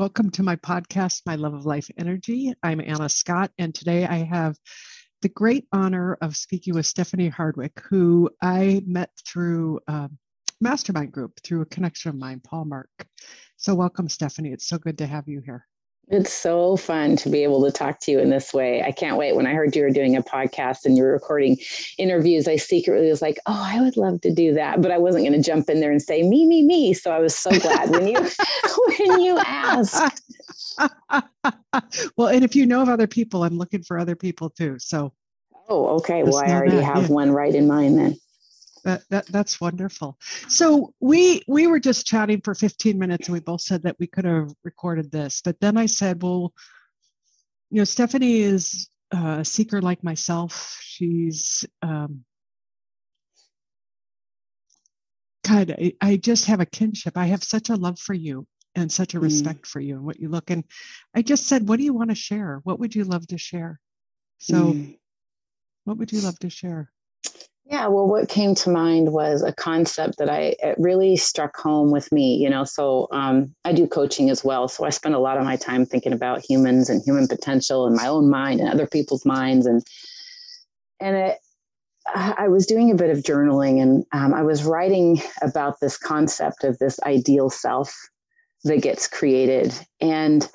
welcome to my podcast, My Love of Life Energy. I'm Anna Scott, and today I have the great honor of speaking with Stephanie Hardwick, who I met through a mastermind group through a connection of mine, Paul Mark. So, welcome, Stephanie. It's so good to have you here. It's so fun to be able to talk to you in this way. I can't wait. When I heard you were doing a podcast and you were recording interviews, I secretly was like, "Oh, I would love to do that," but I wasn't going to jump in there and say me, me, me. So I was so glad when you when you asked. well, and if you know of other people, I'm looking for other people too. So. Oh, okay. Well, I already that. have yeah. one right in mind then that, that that's wonderful. So we we were just chatting for 15 minutes and we both said that we could have recorded this but then i said well you know stephanie is a seeker like myself. She's um god I, I just have a kinship. I have such a love for you and such a mm. respect for you and what you look and i just said what do you want to share? What would you love to share? So mm. what would you love to share yeah, well, what came to mind was a concept that I it really struck home with me. You know, so um, I do coaching as well, so I spend a lot of my time thinking about humans and human potential in my own mind and other people's minds, and and it. I was doing a bit of journaling, and um, I was writing about this concept of this ideal self that gets created, and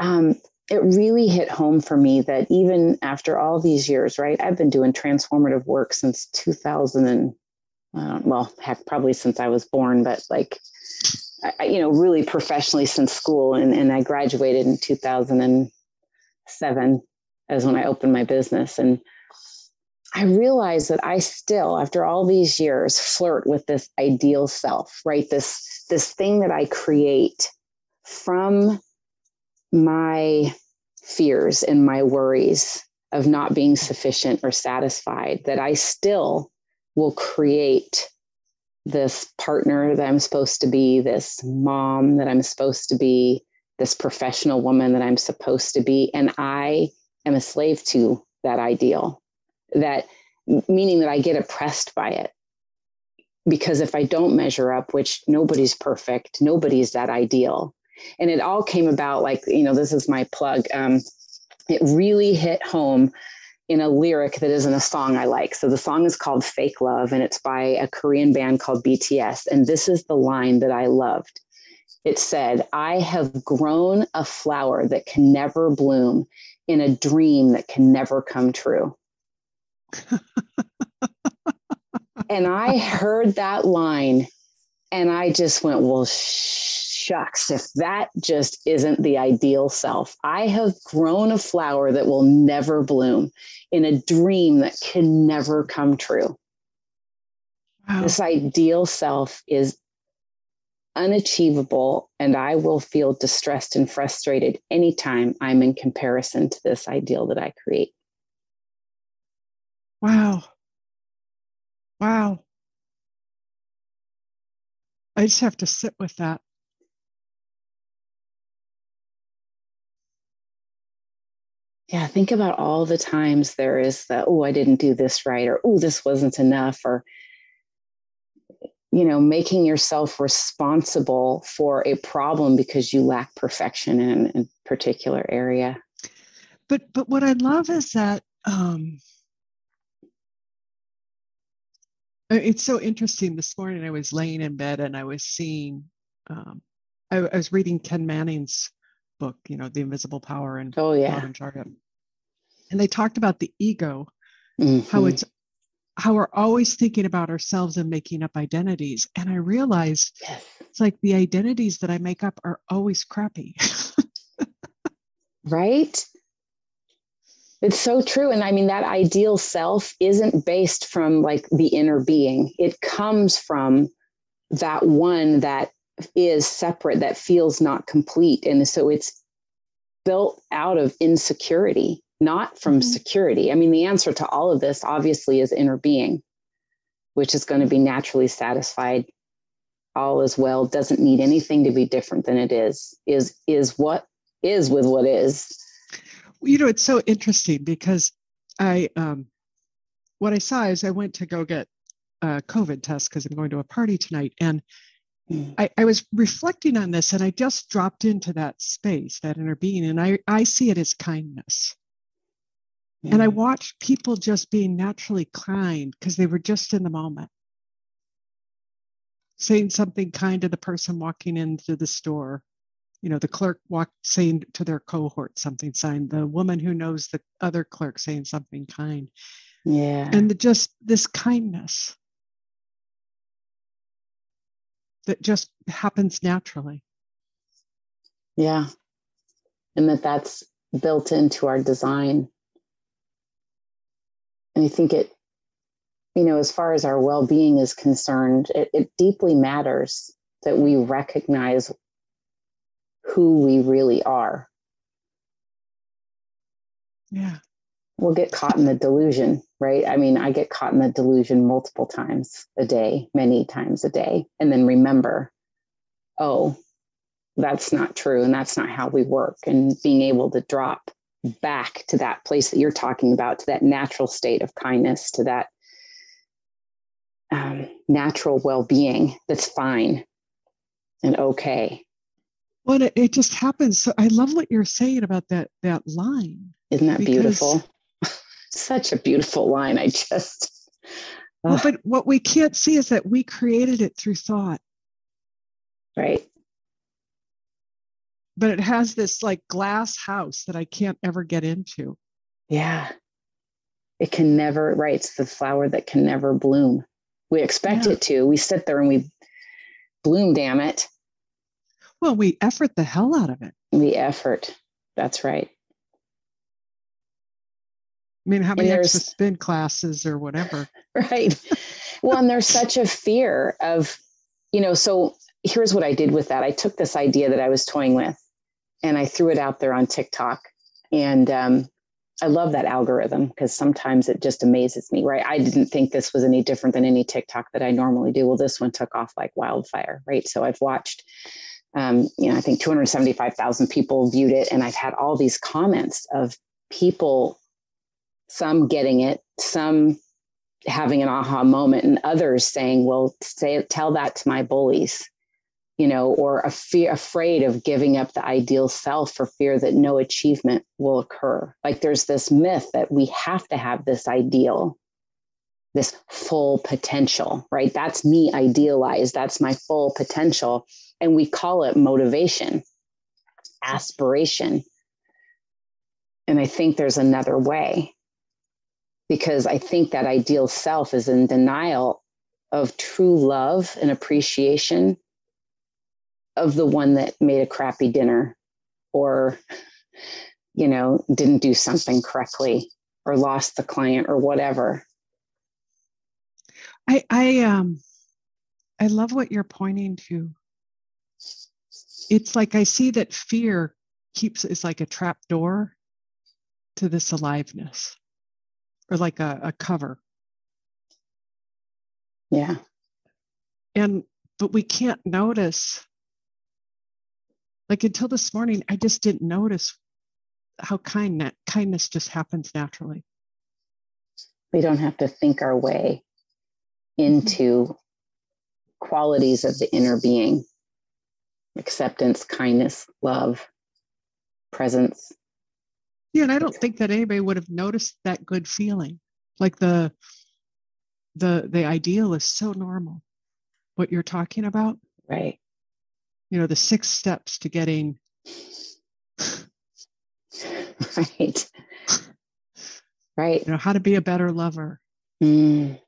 um, it really hit home for me that even after all these years, right? I've been doing transformative work since 2000 and uh, well, heck, probably since I was born, but like, I, you know, really professionally since school. And, and I graduated in 2007 as when I opened my business. And I realized that I still, after all these years, flirt with this ideal self, right? This, this thing that I create from my fears and my worries of not being sufficient or satisfied, that I still will create this partner that I'm supposed to be, this mom that I'm supposed to be, this professional woman that I'm supposed to be. And I am a slave to that ideal, that meaning that I get oppressed by it. Because if I don't measure up, which nobody's perfect, nobody's that ideal, and it all came about like you know this is my plug um, it really hit home in a lyric that isn't a song I like. So the song is called Fake Love and it's by a Korean band called BTS. And this is the line that I loved. It said, I have grown a flower that can never bloom in a dream that can never come true. and I heard that line and I just went, well, shucks, if that just isn't the ideal self. I have grown a flower that will never bloom in a dream that can never come true. Wow. This ideal self is unachievable, and I will feel distressed and frustrated anytime I'm in comparison to this ideal that I create. Wow. Wow. I just have to sit with that. yeah, think about all the times there is the, oh, I didn't do this right, or oh, this wasn't enough, or, you know, making yourself responsible for a problem because you lack perfection in a particular area. But but what I love is that um, it's so interesting. This morning I was laying in bed and I was seeing, um, I, I was reading Ken Manning's book, you know, The Invisible Power and oh yeah, and they talked about the ego, mm-hmm. how it's how we're always thinking about ourselves and making up identities. And I realized yes. it's like the identities that I make up are always crappy. right? It's so true. And I mean, that ideal self isn't based from like the inner being, it comes from that one that is separate that feels not complete and so it's built out of insecurity not from mm-hmm. security i mean the answer to all of this obviously is inner being which is going to be naturally satisfied all as well doesn't need anything to be different than it is is is what is with what is you know it's so interesting because i um what i saw is i went to go get a covid test because i'm going to a party tonight and mm. I, I was reflecting on this and i just dropped into that space that inner being and i i see it as kindness mm. and i mm. watched people just being naturally kind because they were just in the moment saying something kind to the person walking into the store you know the clerk walked saying to their cohort something kind the woman who knows the other clerk saying something kind. Yeah. And the, just this kindness that just happens naturally. Yeah. And that that's built into our design. And i think it you know as far as our well-being is concerned it, it deeply matters that we recognize who we really are. Yeah. We'll get caught in the delusion, right? I mean, I get caught in the delusion multiple times a day, many times a day, and then remember, oh, that's not true. And that's not how we work. And being able to drop back to that place that you're talking about, to that natural state of kindness, to that um, natural well being that's fine and okay. Well, it, it just happens. So I love what you're saying about that that line. Isn't that beautiful? Such a beautiful line. I just. Well, but what we can't see is that we created it through thought. Right. But it has this like glass house that I can't ever get into. Yeah. It can never, right? It's the flower that can never bloom. We expect yeah. it to. We sit there and we bloom, damn it. Well, we effort the hell out of it. The effort. That's right. I mean, how many extra spin classes or whatever? Right. well, and there's such a fear of, you know, so here's what I did with that. I took this idea that I was toying with and I threw it out there on TikTok. And um, I love that algorithm because sometimes it just amazes me, right? I didn't think this was any different than any TikTok that I normally do. Well, this one took off like wildfire, right? So I've watched um, you know, I think 275,000 people viewed it. And I've had all these comments of people, some getting it, some having an aha moment, and others saying, well, say, tell that to my bullies, you know, or a fear, afraid of giving up the ideal self for fear that no achievement will occur. Like there's this myth that we have to have this ideal this full potential, right? That's me idealized. That's my full potential and we call it motivation, aspiration. And I think there's another way because I think that ideal self is in denial of true love and appreciation of the one that made a crappy dinner or you know didn't do something correctly or lost the client or whatever i i um i love what you're pointing to it's like I see that fear keeps is like a trap door to this aliveness or like a, a cover. Yeah. And but we can't notice like until this morning, I just didn't notice how kind kindness just happens naturally. We don't have to think our way into mm-hmm. qualities of the inner being acceptance, kindness, love, presence. Yeah, and I don't think that anybody would have noticed that good feeling. Like the the the ideal is so normal. What you're talking about. Right. You know, the six steps to getting right. Right. You know, how to be a better lover. Mm.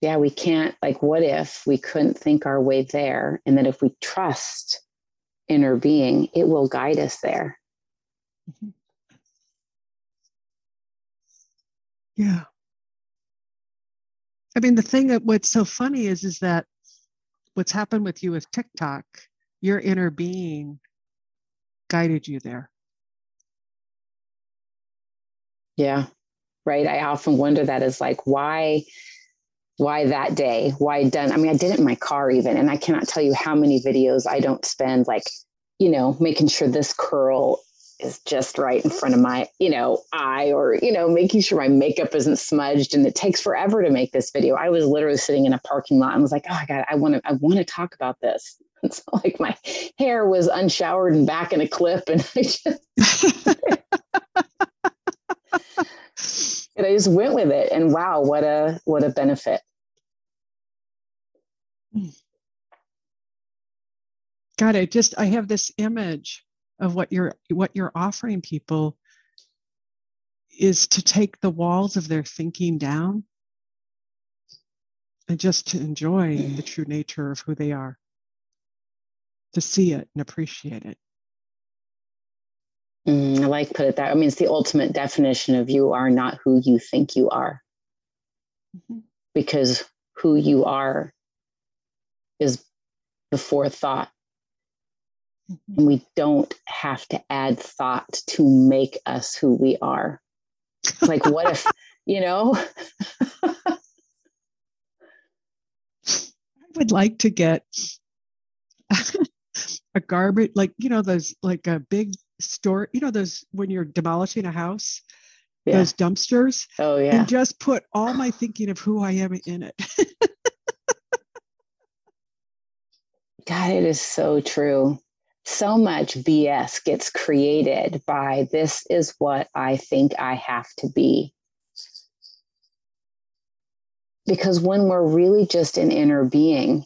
Yeah, we can't, like, what if we couldn't think our way there? And that if we trust inner being, it will guide us there. Mm-hmm. Yeah. I mean, the thing that what's so funny is, is that what's happened with you with TikTok, your inner being guided you there. Yeah. Right. I often wonder that is like, why, why that day? Why done? I mean, I did it in my car even, and I cannot tell you how many videos I don't spend like, you know, making sure this curl is just right in front of my, you know, eye or, you know, making sure my makeup isn't smudged. And it takes forever to make this video. I was literally sitting in a parking lot and was like, oh, I got, I want to, I want to talk about this. And so like my hair was unshowered and back in a clip. And I just, and I just went with it. And wow, what a, what a benefit. God, I just, I have this image of what you're what you're offering people is to take the walls of their thinking down and just to enjoy the true nature of who they are to see it and appreciate it mm, i like put it that i mean it's the ultimate definition of you are not who you think you are mm-hmm. because who you are is before thought mm-hmm. and we don't have to add thought to make us who we are. Like, what if, you know? I would like to get a garbage, like, you know, those, like a big store, you know, those when you're demolishing a house, yeah. those dumpsters. Oh, yeah. And just put all my thinking of who I am in it. God, it is so true so much BS gets created by this is what I think I have to be. Because when we're really just an inner being,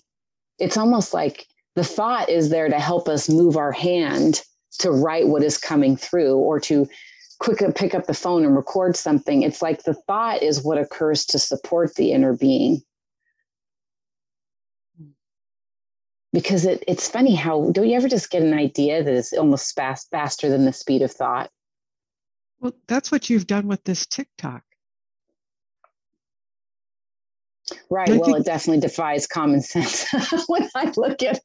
it's almost like the thought is there to help us move our hand to write what is coming through or to quick pick up the phone and record something. It's like the thought is what occurs to support the inner being. Because it, it's funny how don't you ever just get an idea that is almost fast faster than the speed of thought? Well that's what you've done with this tiktok. Right. Well think- it definitely defies common sense when i look at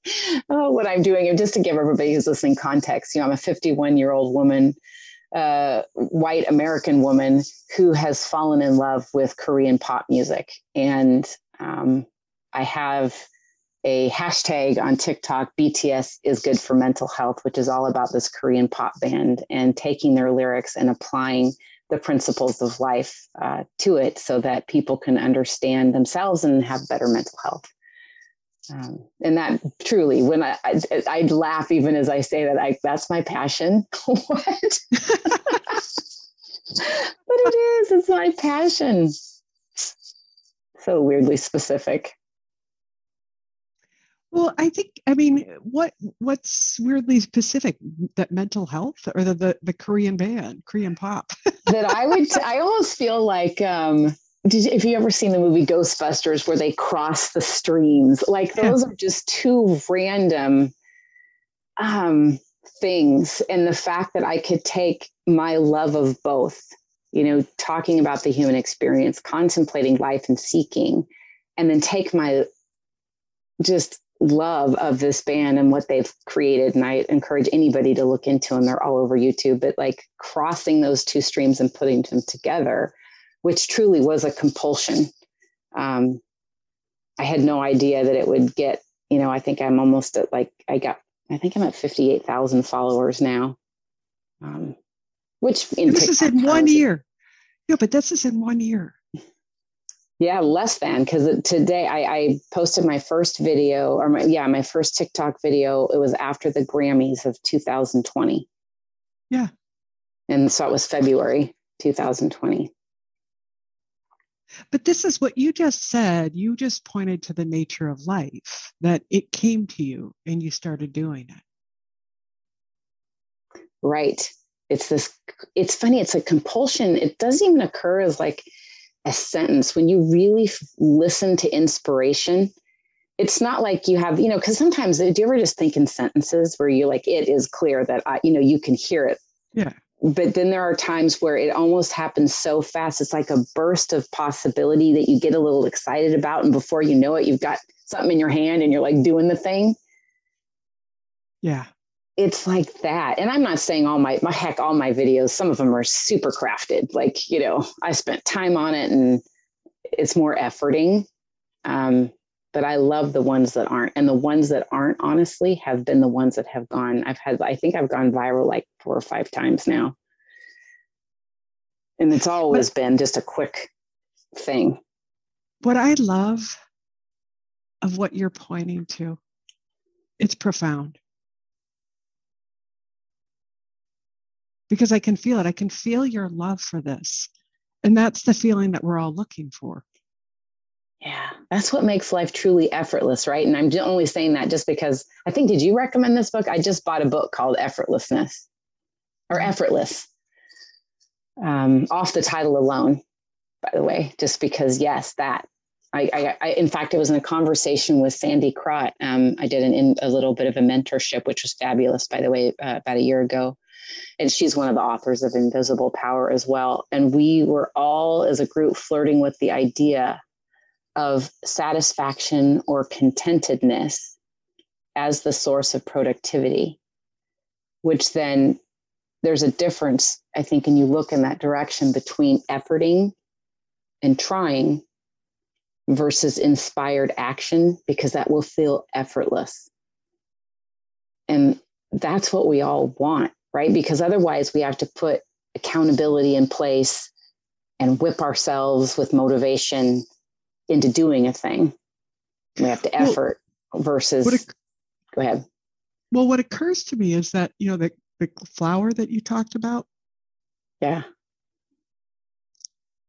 oh, what i'm doing. And just to give everybody who's listening context you know i'm a 51 year old woman uh, white american woman who has fallen in love with korean pop music. And um, i have a hashtag on TikTok, BTS is good for mental health, which is all about this Korean pop band and taking their lyrics and applying the principles of life uh, to it so that people can understand themselves and have better mental health. Um, and that truly, when I, I, I laugh even as I say that, I, that's my passion. what? but it is, it's my passion. So weirdly specific. Well, I think I mean what what's weirdly specific that mental health or the the, the Korean band, Korean pop. that I would I almost feel like um did you, if you ever seen the movie Ghostbusters where they cross the streams, like those yeah. are just two random um things and the fact that I could take my love of both, you know, talking about the human experience, contemplating life and seeking and then take my just love of this band and what they've created and i encourage anybody to look into them they're all over youtube but like crossing those two streams and putting them together which truly was a compulsion. Um, i had no idea that it would get you know i think i'm almost at like i got i think i'm at 58000 followers now. Um, which in this TikTok is in one year. Yeah but this is in one year yeah, less than because today I, I, posted my first video or my, yeah, my first TikTok video. It was after the Grammys of 2020. Yeah. And so it was February 2020. But this is what you just said. You just pointed to the nature of life, that it came to you and you started doing it. Right. It's this, it's funny. It's a compulsion. It doesn't even occur as like, a sentence, when you really f- listen to inspiration, it's not like you have, you know, because sometimes do you ever just think in sentences where you like, it is clear that I, you know, you can hear it. Yeah. But then there are times where it almost happens so fast. It's like a burst of possibility that you get a little excited about. And before you know it, you've got something in your hand and you're like doing the thing. Yeah. It's like that. And I'm not saying all my, my heck, all my videos, some of them are super crafted. Like, you know, I spent time on it and it's more efforting. Um, but I love the ones that aren't. And the ones that aren't, honestly, have been the ones that have gone. I've had, I think I've gone viral like four or five times now. And it's always but, been just a quick thing. What I love of what you're pointing to, it's profound. Because I can feel it. I can feel your love for this. And that's the feeling that we're all looking for. Yeah, that's what makes life truly effortless, right? And I'm only saying that just because I think, did you recommend this book? I just bought a book called Effortlessness or mm-hmm. Effortless, um, off the title alone, by the way, just because, yes, that. I, I, I in fact, it was in a conversation with Sandy Krot. Um, I did an, in, a little bit of a mentorship, which was fabulous, by the way, uh, about a year ago. And she's one of the authors of Invisible Power as well. And we were all, as a group, flirting with the idea of satisfaction or contentedness as the source of productivity, which then there's a difference, I think, and you look in that direction between efforting and trying versus inspired action, because that will feel effortless. And that's what we all want, right? Because otherwise, we have to put accountability in place and whip ourselves with motivation into doing a thing. We have to effort well, versus. It, go ahead. Well, what occurs to me is that you know the the flower that you talked about. Yeah.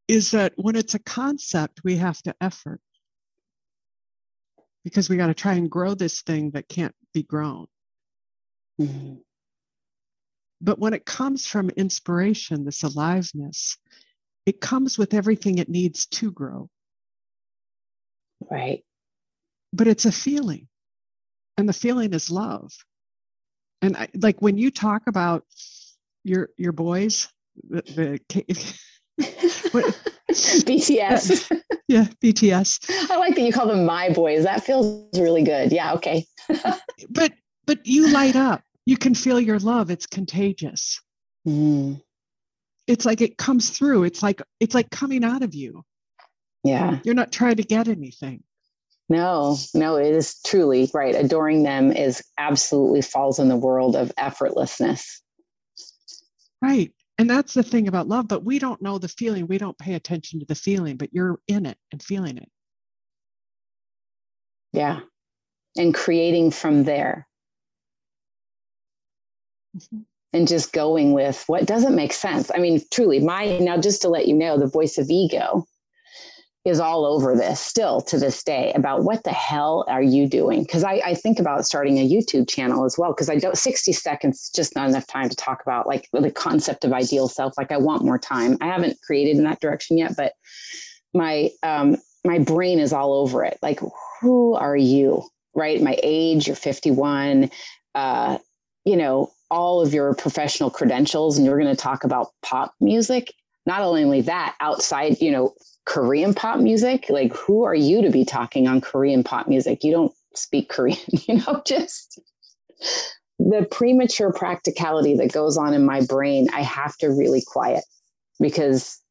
Is that when it's a concept, we have to effort because we got to try and grow this thing that can't be grown. Mm-hmm. But when it comes from inspiration, this aliveness, it comes with everything it needs to grow. Right. But it's a feeling, and the feeling is love. And I, like when you talk about your your boys, the, the BTS. yeah, BTS. I like that you call them my boys. That feels really good. Yeah, okay. but but you light up. You can feel your love. It's contagious. Mm. It's like it comes through. It's like it's like coming out of you. Yeah. You're not trying to get anything. No, no, it is truly right. Adoring them is absolutely falls in the world of effortlessness. Right. And that's the thing about love, but we don't know the feeling. We don't pay attention to the feeling, but you're in it and feeling it. Yeah. And creating from there. Mm-hmm. And just going with what doesn't make sense. I mean, truly, my now just to let you know, the voice of ego is all over this still to this day about what the hell are you doing? Because I, I, think about starting a YouTube channel as well. Because I don't 60 seconds is just not enough time to talk about like the concept of ideal self. Like I want more time. I haven't created in that direction yet, but my um my brain is all over it. Like, who are you? Right? My age, you're 51, uh, you know, all of your professional credentials, and you're going to talk about pop music not only that outside you know Korean pop music. Like, who are you to be talking on Korean pop music? You don't speak Korean, you know, just the premature practicality that goes on in my brain, I have to really quiet because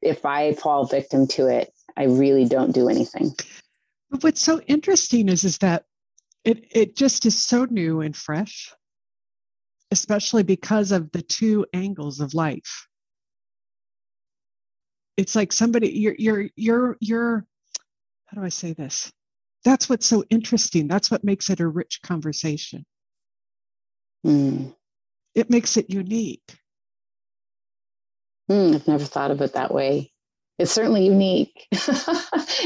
if I fall victim to it, I really don't do anything. But what's so interesting is, is that it, it just is so new and fresh, especially because of the two angles of life. It's like somebody you're you're you're you're how do i say this? That's what's so interesting. That's what makes it a rich conversation. Mm. it makes it unique. Mm, i've never thought of it that way it's certainly unique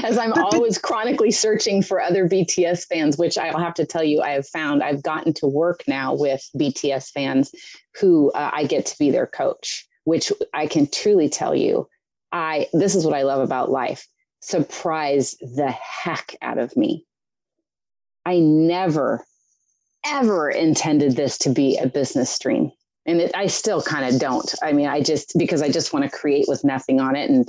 as i'm always chronically searching for other bts fans which i'll have to tell you i have found i've gotten to work now with bts fans who uh, i get to be their coach which i can truly tell you I, this is what I love about life, surprise the heck out of me. I never, ever intended this to be a business stream. And it, I still kind of don't. I mean, I just, because I just want to create with nothing on it and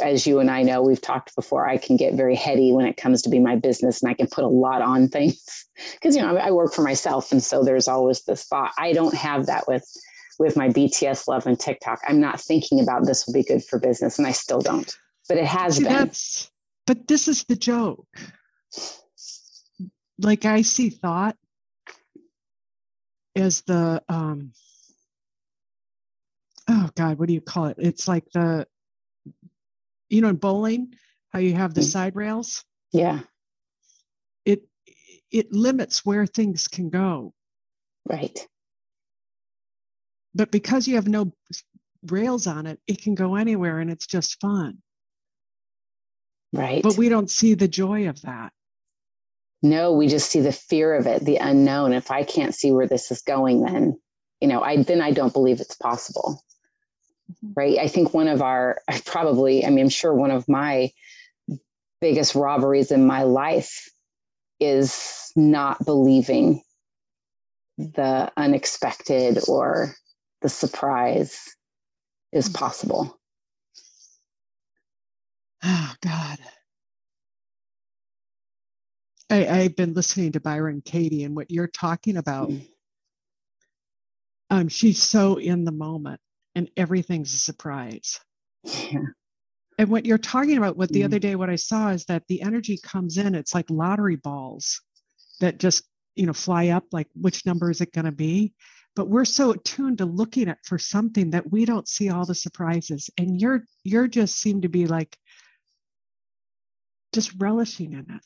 as you and I know, we've talked before, I can get very heady when it comes to be my business and I can put a lot on things because, you know, I, I work for myself. And so there's always this thought. I don't have that with, with my BTS love and TikTok. I'm not thinking about this will be good for business and I still don't, but it has See, been. That's, but this is the joke. Like I see thought as the, um, oh God, what do you call it? It's like the you know, in bowling, how you have the mm. side rails. Yeah. It it limits where things can go. Right. But because you have no rails on it, it can go anywhere and it's just fun. Right. But we don't see the joy of that. No, we just see the fear of it, the unknown. If I can't see where this is going, then, you know, I then I don't believe it's possible. Mm-hmm. right? I think one of our, probably, I mean, I'm sure one of my biggest robberies in my life is not believing the unexpected or the surprise is mm. possible. Oh, God. I, I've been listening to Byron Katie and what you're talking about. Mm. Um, she's so in the moment and everything's a surprise. Yeah. And what you're talking about, what the mm other day, what I saw is that the energy comes in, it's like lottery balls that just, you know, fly up like which number is it going to be? But we're so attuned to looking at for something that we don't see all the surprises. And you're you're just seem to be like just relishing in it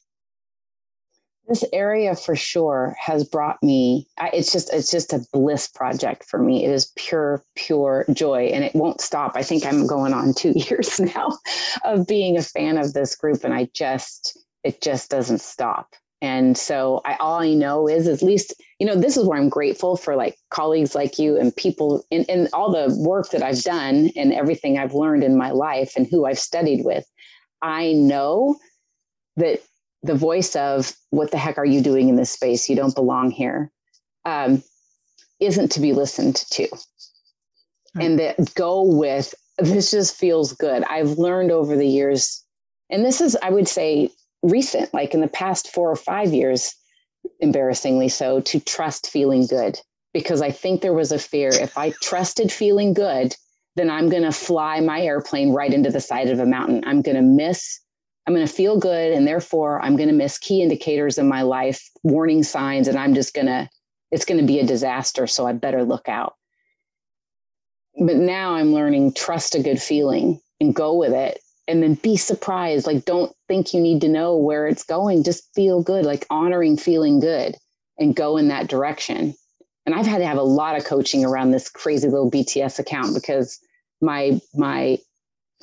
this area for sure has brought me it's just it's just a bliss project for me. It is pure pure joy and it won't stop. I think i'm going on two years now of being a fan of this group and i just it just doesn't stop. And so I, all i know is at least you know this is where i'm grateful for like colleagues like you and people in, in all the work that i've done and everything i've learned in my life and who i've studied with. I know that the voice of what the heck are you doing in this space? You don't belong here um, not to be listened to. And that go with this just feels good. I've learned over the years and this is i would say recent like in the past four or five years embarrassingly so to trust feeling good. Because i think there was a fear if i trusted feeling good then i'm going to fly my airplane right into the side of a mountain. I'm going to miss I'm going to feel good. And therefore, I'm going to miss key indicators in my life, warning signs, and I'm just going to, it's going to be a disaster. So I better look out. But now I'm learning trust a good feeling and go with it and then be surprised. Like, don't think you need to know where it's going. Just feel good, like honoring feeling good and go in that direction. And I've had to have a lot of coaching around this crazy little BTS account because my my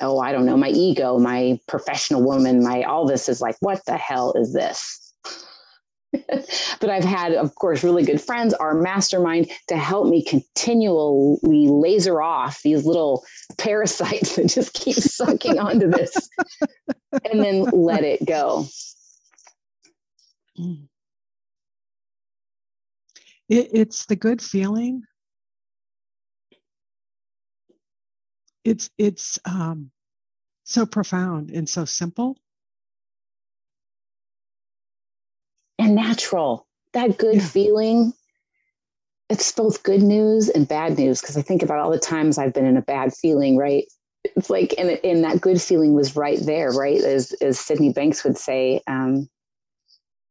oh, I don't know, my ego, my professional woman, my all this is like, what the hell is this? but I've had, of course, really good friends, our mastermind, to help me continually laser off these little parasites that just keep sucking onto this and then let it go. Mm. It, it's the good feeling it's it's um, so profound and so simple. And natural. That good yeah. feeling it's both good news and bad news because i think about all the times i've been in a bad feeling right? It's like and, and that good feeling was right there right? As as sydney banks would say um,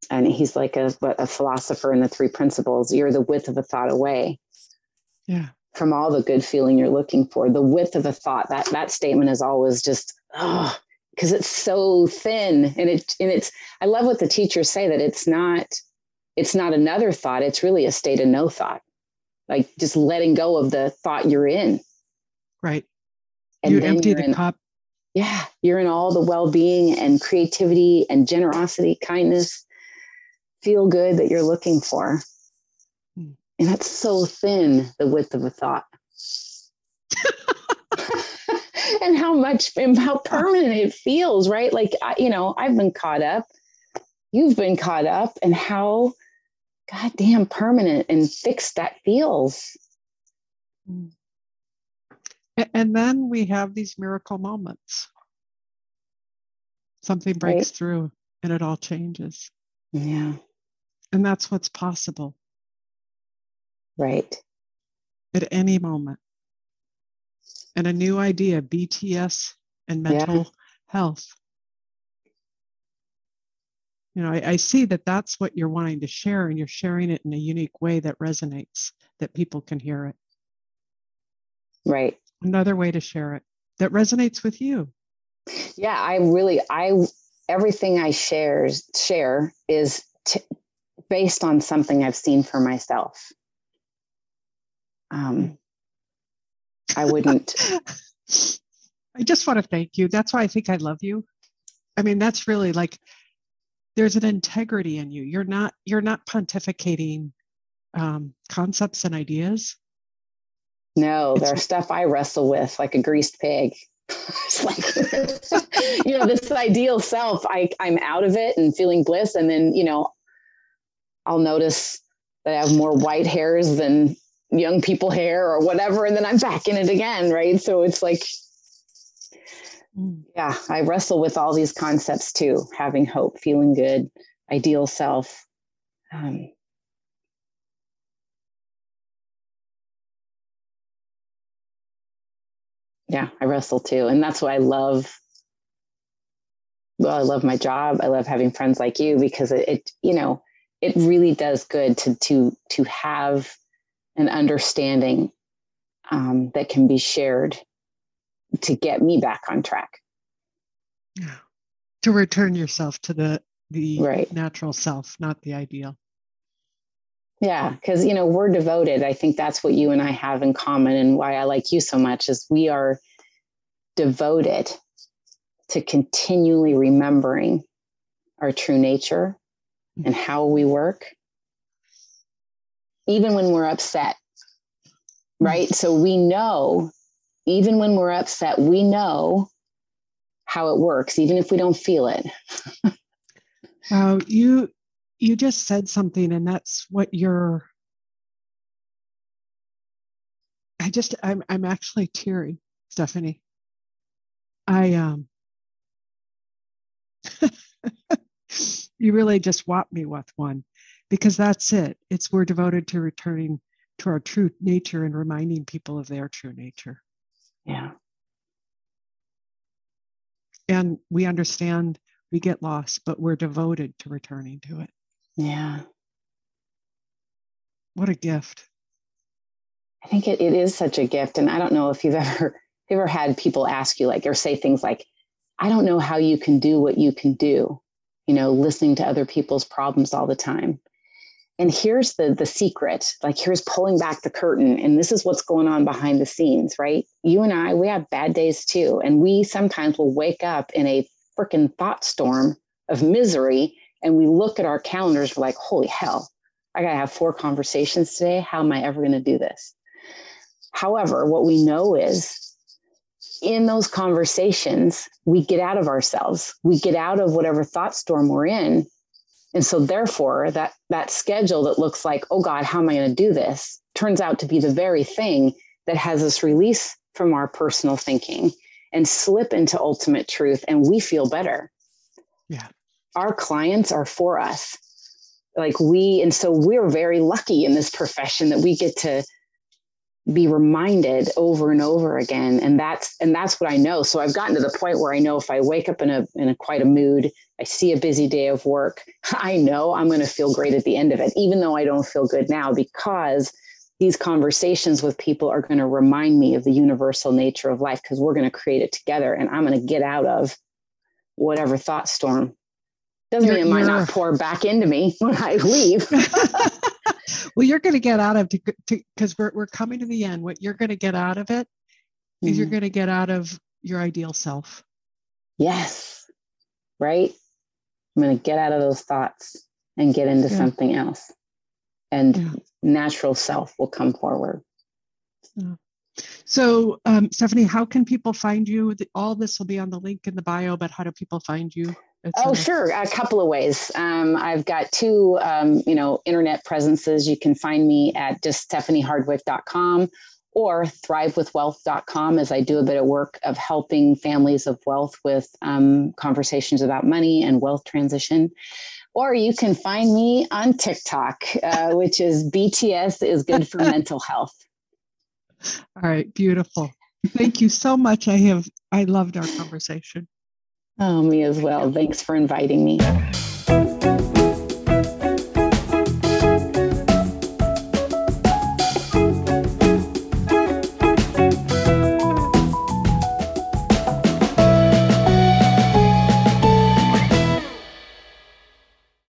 and he's like a, a philosopher in the three principles you're the width of a thought away. Yeah from all the good feeling you're looking for. The width of a thought, that that statement is always just oh, because it's so thin. And it and it's I love what the teachers say that it's not it's not another thought, it's really a state of no thought. Like just letting go of the thought you're in. Right. And you empty the in, cup. Yeah. You're in all the well-being and creativity and generosity, kindness, feel good that you're looking for. And that's so thin, the width of a thought. and how much and how permanent it feels, right? Like, I, you know, I've been caught up. You've been caught up, and how goddamn permanent and fixed that feels. And then we have these miracle moments. Something breaks right. through and it all changes. Yeah. And that's what's possible. Right. At any moment. And a new idea, BTS and mental yeah. health. You know, I, I see that that's what you're wanting to share, and you're sharing it in a unique way that resonates, that people can hear it. Right. Another way to share it that resonates with you. Yeah, I really, I everything I shares share is t- based on something I've seen for myself. Um, I wouldn't. I just want to thank you. That's why I think I love you. I mean, that's really like there's an integrity in you. You're not you're not pontificating um, concepts and ideas. No, there's stuff I wrestle with like a greased pig. it's like you know this ideal self. I I'm out of it and feeling bliss, and then you know I'll notice that I have more white hairs than young people hair or whatever, and then I'm back in it again, right? So it's like mm. yeah, I wrestle with all these concepts too having hope, feeling good, ideal self. Um, yeah, I wrestle too. And that's why I love well, I love my job. I love having friends like you because it, it, you know, it really does good to to to have an understanding um, that can be shared to get me back on track. Yeah. To return yourself to the the right. natural self, not the ideal. Yeah, because you know we're devoted. I think that's what you and I have in common, and why I like you so much is we are devoted to continually remembering our true nature and how we work, even when we're upset. Right. So we know, even when we're upset, we know how it works, even if we don't feel it. Wow, you you just said something and that's what you're i just i'm i'm actually teary stephanie i um you really just whopped me with one because that's it it's we're devoted to returning to our true nature and reminding people of their true nature yeah and we understand we get lost but we're devoted to returning to it yeah. What a gift. I think it, it is such a gift. And I don't know if you've ever ever had people ask you like or say things like, I don't know how you can do what you can do, you know, listening to other people's problems all the time. And here's the the secret, like here's pulling back the curtain and this is what's going on behind the scenes, right? You and I, we have bad days too. And we sometimes will wake up in a freaking thought storm of misery and we look at our calendars, we're like, holy hell, I got to have four conversations today. How am I ever to do this? However, what we know is in those conversations, we get out of ourselves, we get out of whatever thought storm we're in. And so therefore that that schedule that looks like, oh God, how am I going to do this? turns out to be the very thing that has us release from our personal thinking and slip into ultimate truth and we feel better. Yeah our clients are for us like we and so we're very lucky in this profession that we get to be reminded over and over again. And that's and that's what i know. So i've gotten to the point where i know if i wake up in a in a quite a mood i see a busy day of work i know i'm going to feel great at the end of it even though i don't feel good now because these conversations with people are going to remind me of the universal nature of life because we're going to create it together and i'm going to get out of whatever thought storm. Doesn't you're, mean it might not pour back into me when I leave. well, you're going to get out of because we're we're coming to the end. What you're going to get out of it mm-hmm. is you're mm-hmm. going to get out of your ideal self. Yes, right. I'm going to get out of those thoughts and get into yeah. something else, and yeah. natural self will come forward. Yeah. So, um, Stephanie, how can people find you? All this will be on the link in the bio, but how do people find you? Oh, sure. A couple of ways. Um, I've got two, um, you know, internet presences. You can find me at just stephaniehardwick.com or thrivewithwealth.com as I do a bit of work of helping families of wealth with um, conversations about money and wealth transition. Or you can find me on TikTok, uh, which is BTS is good for mental health. All right, beautiful. Thank you so much. I have I loved our conversation. Oh, me as well. Thanks for inviting me.